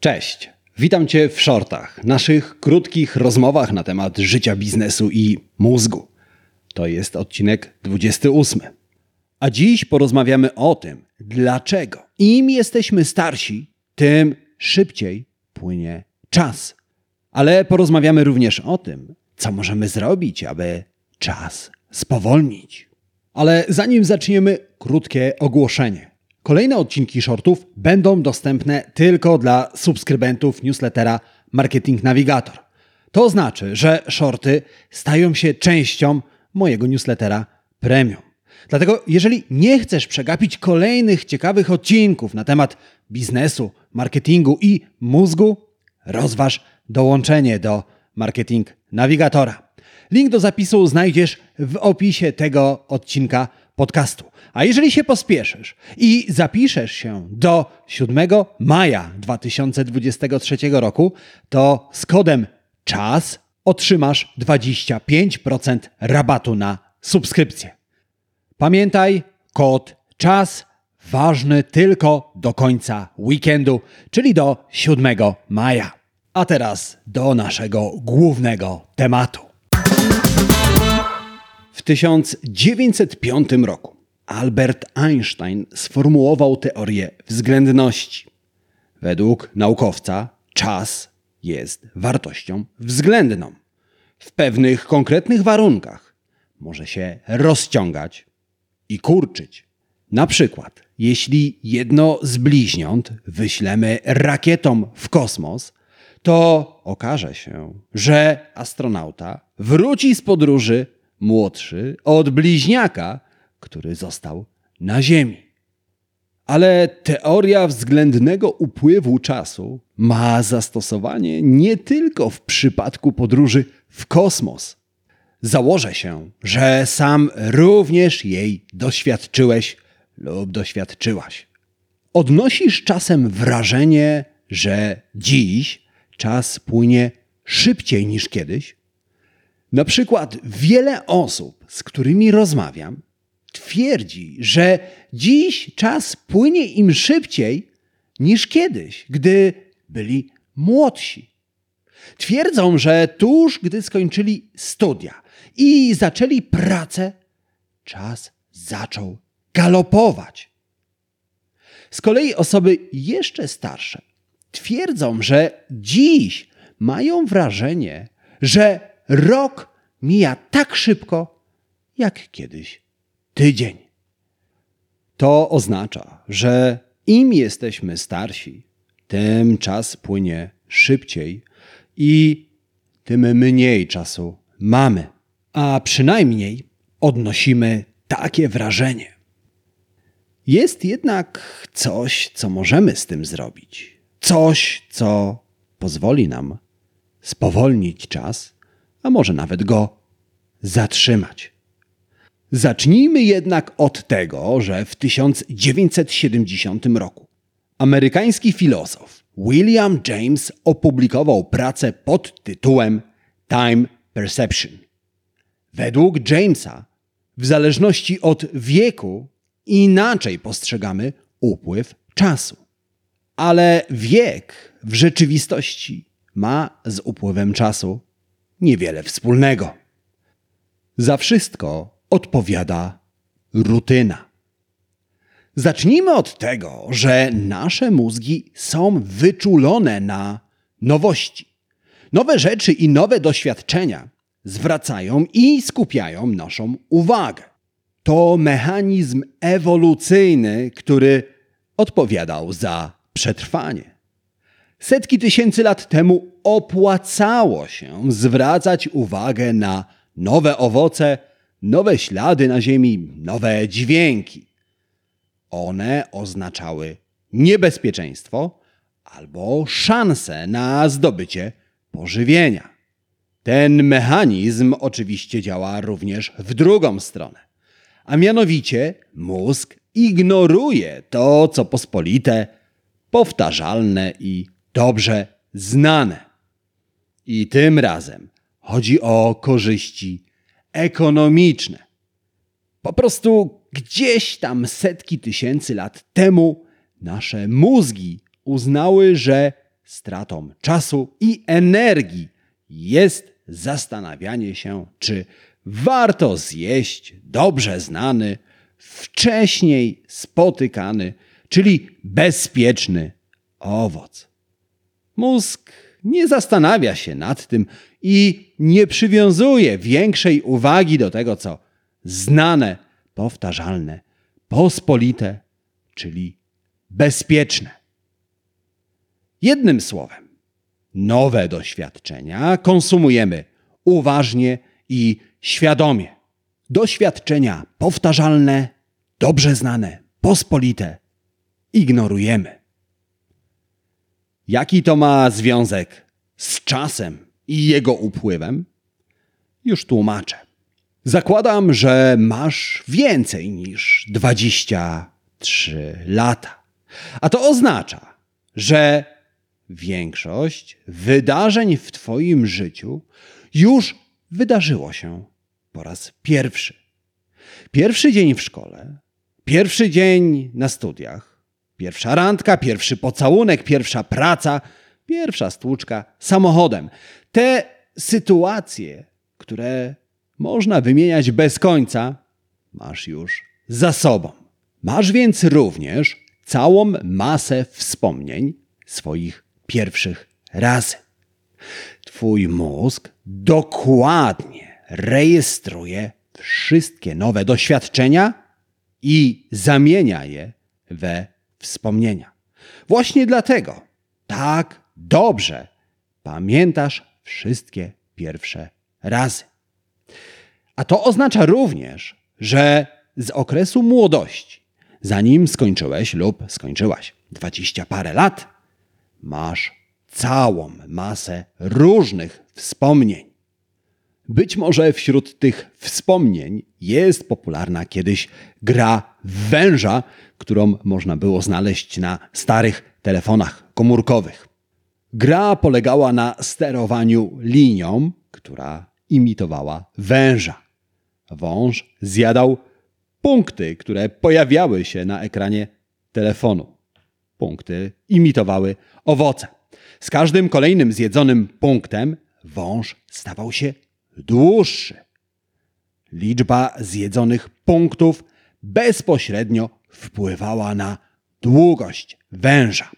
Cześć, witam Cię w shortach, naszych krótkich rozmowach na temat życia biznesu i mózgu. To jest odcinek 28. A dziś porozmawiamy o tym, dlaczego im jesteśmy starsi, tym szybciej płynie czas. Ale porozmawiamy również o tym, co możemy zrobić, aby czas spowolnić. Ale zanim zaczniemy, krótkie ogłoszenie. Kolejne odcinki shortów będą dostępne tylko dla subskrybentów newslettera Marketing Navigator. To znaczy, że shorty stają się częścią mojego newslettera premium. Dlatego, jeżeli nie chcesz przegapić kolejnych ciekawych odcinków na temat biznesu, marketingu i mózgu, rozważ dołączenie do Marketing Navigatora. Link do zapisu znajdziesz w opisie tego odcinka podcastu. A jeżeli się pospieszysz i zapiszesz się do 7 maja 2023 roku, to z kodem czas otrzymasz 25% rabatu na subskrypcję. Pamiętaj, kod czas ważny tylko do końca weekendu, czyli do 7 maja. A teraz do naszego głównego tematu. W 1905 roku Albert Einstein sformułował teorię względności. Według naukowca czas jest wartością względną. W pewnych konkretnych warunkach może się rozciągać i kurczyć. Na przykład, jeśli jedno z bliźniąt wyślemy rakietą w kosmos, to okaże się, że astronauta wróci z podróży młodszy od bliźniaka, który został na Ziemi. Ale teoria względnego upływu czasu ma zastosowanie nie tylko w przypadku podróży w kosmos. Założę się, że sam również jej doświadczyłeś lub doświadczyłaś. Odnosisz czasem wrażenie, że dziś czas płynie szybciej niż kiedyś? Na przykład wiele osób, z którymi rozmawiam, twierdzi, że dziś czas płynie im szybciej niż kiedyś, gdy byli młodsi. Twierdzą, że tuż gdy skończyli studia i zaczęli pracę, czas zaczął galopować. Z kolei osoby jeszcze starsze twierdzą, że dziś mają wrażenie, że rok mija tak szybko, jak kiedyś tydzień. To oznacza, że im jesteśmy starsi, tym czas płynie szybciej i tym mniej czasu mamy, a przynajmniej odnosimy takie wrażenie. Jest jednak coś, co możemy z tym zrobić. Coś, co pozwoli nam spowolnić czas, a może nawet go zatrzymać. Zacznijmy jednak od tego, że w 1970 roku amerykański filozof William James opublikował pracę pod tytułem Time Perception. Według Jamesa, w zależności od wieku, inaczej postrzegamy upływ czasu. Ale wiek w rzeczywistości ma z upływem czasu niewiele wspólnego. Za wszystko odpowiada rutyna. Zacznijmy od tego, że nasze mózgi są wyczulone na nowości. Nowe rzeczy i nowe doświadczenia zwracają i skupiają naszą uwagę. To mechanizm ewolucyjny, który odpowiadał za przetrwanie. Setki tysięcy lat temu opłacało się zwracać uwagę na nowe owoce, nowe ślady na ziemi, nowe dźwięki. One oznaczały niebezpieczeństwo albo szansę na zdobycie pożywienia. Ten mechanizm oczywiście działa również w drugą stronę, a mianowicie mózg ignoruje to, co pospolite, powtarzalne i dobrze znane. I tym razem chodzi o korzyści ekonomiczne. Po prostu gdzieś tam setki tysięcy lat temu nasze mózgi uznały, że stratą czasu i energii jest zastanawianie się, czy warto zjeść dobrze znany, wcześniej spotykany, czyli bezpieczny owoc. Mózg nie zastanawia się nad tym i nie przywiązuje większej uwagi do tego, co znane, powtarzalne, pospolite, czyli bezpieczne. Jednym słowem, nowe doświadczenia konsumujemy uważnie i świadomie. Doświadczenia powtarzalne, dobrze znane, pospolite ignorujemy. Jaki to ma związek z czasem i jego upływem? Już tłumaczę. Zakładam, że masz więcej niż 23 lata. A to oznacza, że większość wydarzeń w Twoim życiu już wydarzyło się po raz pierwszy. Pierwszy dzień w szkole, pierwszy dzień na studiach, pierwsza randka, pierwszy pocałunek, pierwsza praca, pierwsza stłuczka samochodem. Te sytuacje, które można wymieniać bez końca, masz już za sobą. Masz więc również całą masę wspomnień swoich pierwszych razy. Twój mózg dokładnie rejestruje wszystkie nowe doświadczenia i zamienia je we wspomnienia. Właśnie dlatego tak dobrze pamiętasz wszystkie pierwsze razy. A to oznacza również, że z okresu młodości, zanim skończyłeś lub skończyłaś dwadzieścia parę lat, masz całą masę różnych wspomnień. Być może wśród tych wspomnień jest popularna kiedyś gra węża, którą można było znaleźć na starych telefonach komórkowych. Gra polegała na sterowaniu linią, która imitowała węża. Wąż zjadał punkty, które pojawiały się na ekranie telefonu. Punkty imitowały owoce. Z każdym kolejnym zjedzonym punktem wąż stawał się dłuższy. Liczba zjedzonych punktów bezpośrednio wpływała na długość węża.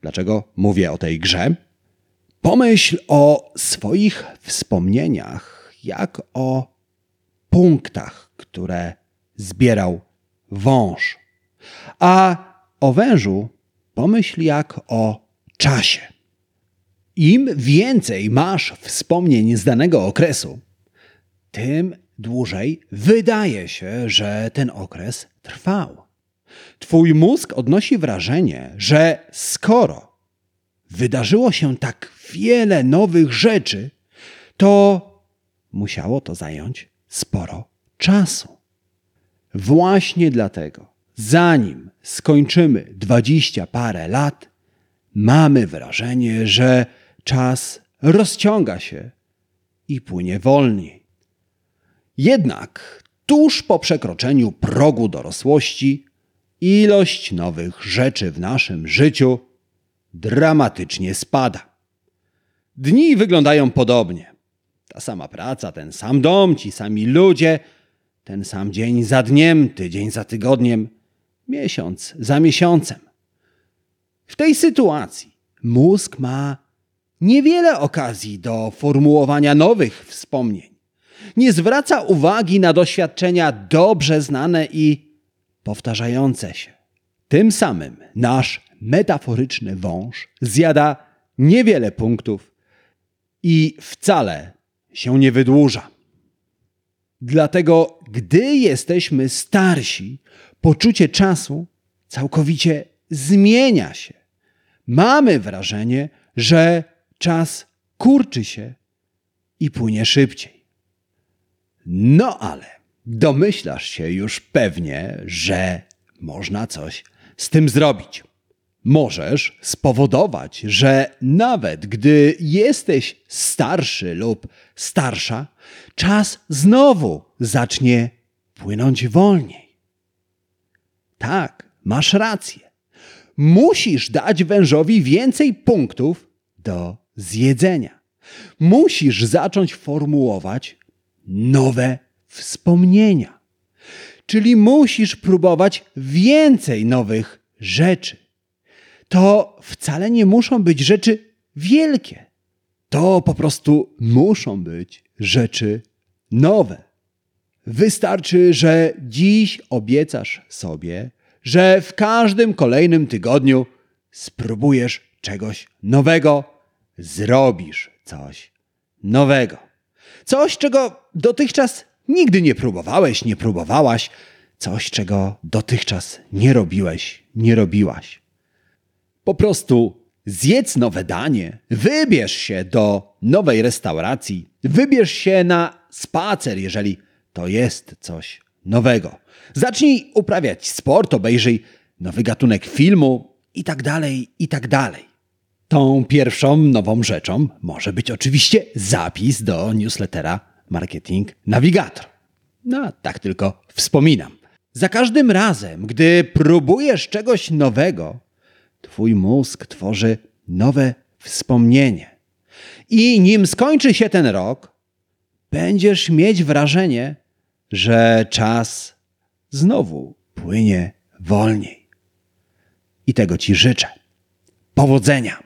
Dlaczego mówię o tej grze? Pomyśl o swoich wspomnieniach jak o punktach, które zbierał wąż. A o wężu pomyśl jak o czasie. Im więcej masz wspomnień z danego okresu, tym dłużej wydaje się, że ten okres trwał. Twój mózg odnosi wrażenie, że skoro wydarzyło się tak wiele nowych rzeczy, to musiało to zająć sporo czasu. Właśnie dlatego, zanim skończymy dwadzieścia parę lat, mamy wrażenie, że czas rozciąga się i płynie wolniej. Jednak tuż po przekroczeniu progu dorosłości, ilość nowych rzeczy w naszym życiu dramatycznie spada. Dni wyglądają podobnie. Ta sama praca, ten sam dom, ci sami ludzie, ten sam dzień za dniem, tydzień za tygodniem, miesiąc za miesiącem. W tej sytuacji mózg ma niewiele okazji do formułowania nowych wspomnień. Nie zwraca uwagi na doświadczenia dobrze znane i powtarzające się. Tym samym nasz metaforyczny wąż zjada niewiele punktów i wcale się nie wydłuża. Dlatego, gdy jesteśmy starsi, poczucie czasu całkowicie zmienia się. Mamy wrażenie, że czas kurczy się i płynie szybciej. No ale domyślasz się już pewnie, że można coś z tym zrobić możesz spowodować, że nawet gdy jesteś starszy lub starsza, czas znowu zacznie płynąć wolniej. Tak, masz rację. Musisz dać wężowi więcej punktów do zjedzenia. Musisz zacząć formułować nowe wspomnienia. Czyli musisz próbować więcej nowych rzeczy. To wcale nie muszą być rzeczy wielkie. To po prostu muszą być rzeczy nowe. Wystarczy, że dziś obiecasz sobie, że w każdym kolejnym tygodniu spróbujesz czegoś nowego, zrobisz coś nowego. Coś, czego dotychczas nigdy nie próbowałeś, nie próbowałaś, coś, czego dotychczas nie robiłeś, nie robiłaś. Po prostu zjedz nowe danie, wybierz się do nowej restauracji, wybierz się na spacer, jeżeli to jest coś nowego. Zacznij uprawiać sport, obejrzyj nowy gatunek filmu i tak dalej, i tak dalej. Tą pierwszą nową rzeczą może być oczywiście zapis do newslettera Marketing Navigator. No, tak tylko wspominam. Za każdym razem, gdy próbujesz czegoś nowego, twój mózg tworzy nowe wspomnienie. I nim skończy się ten rok, będziesz mieć wrażenie, że czas znowu płynie wolniej. I tego Ci życzę. Powodzenia!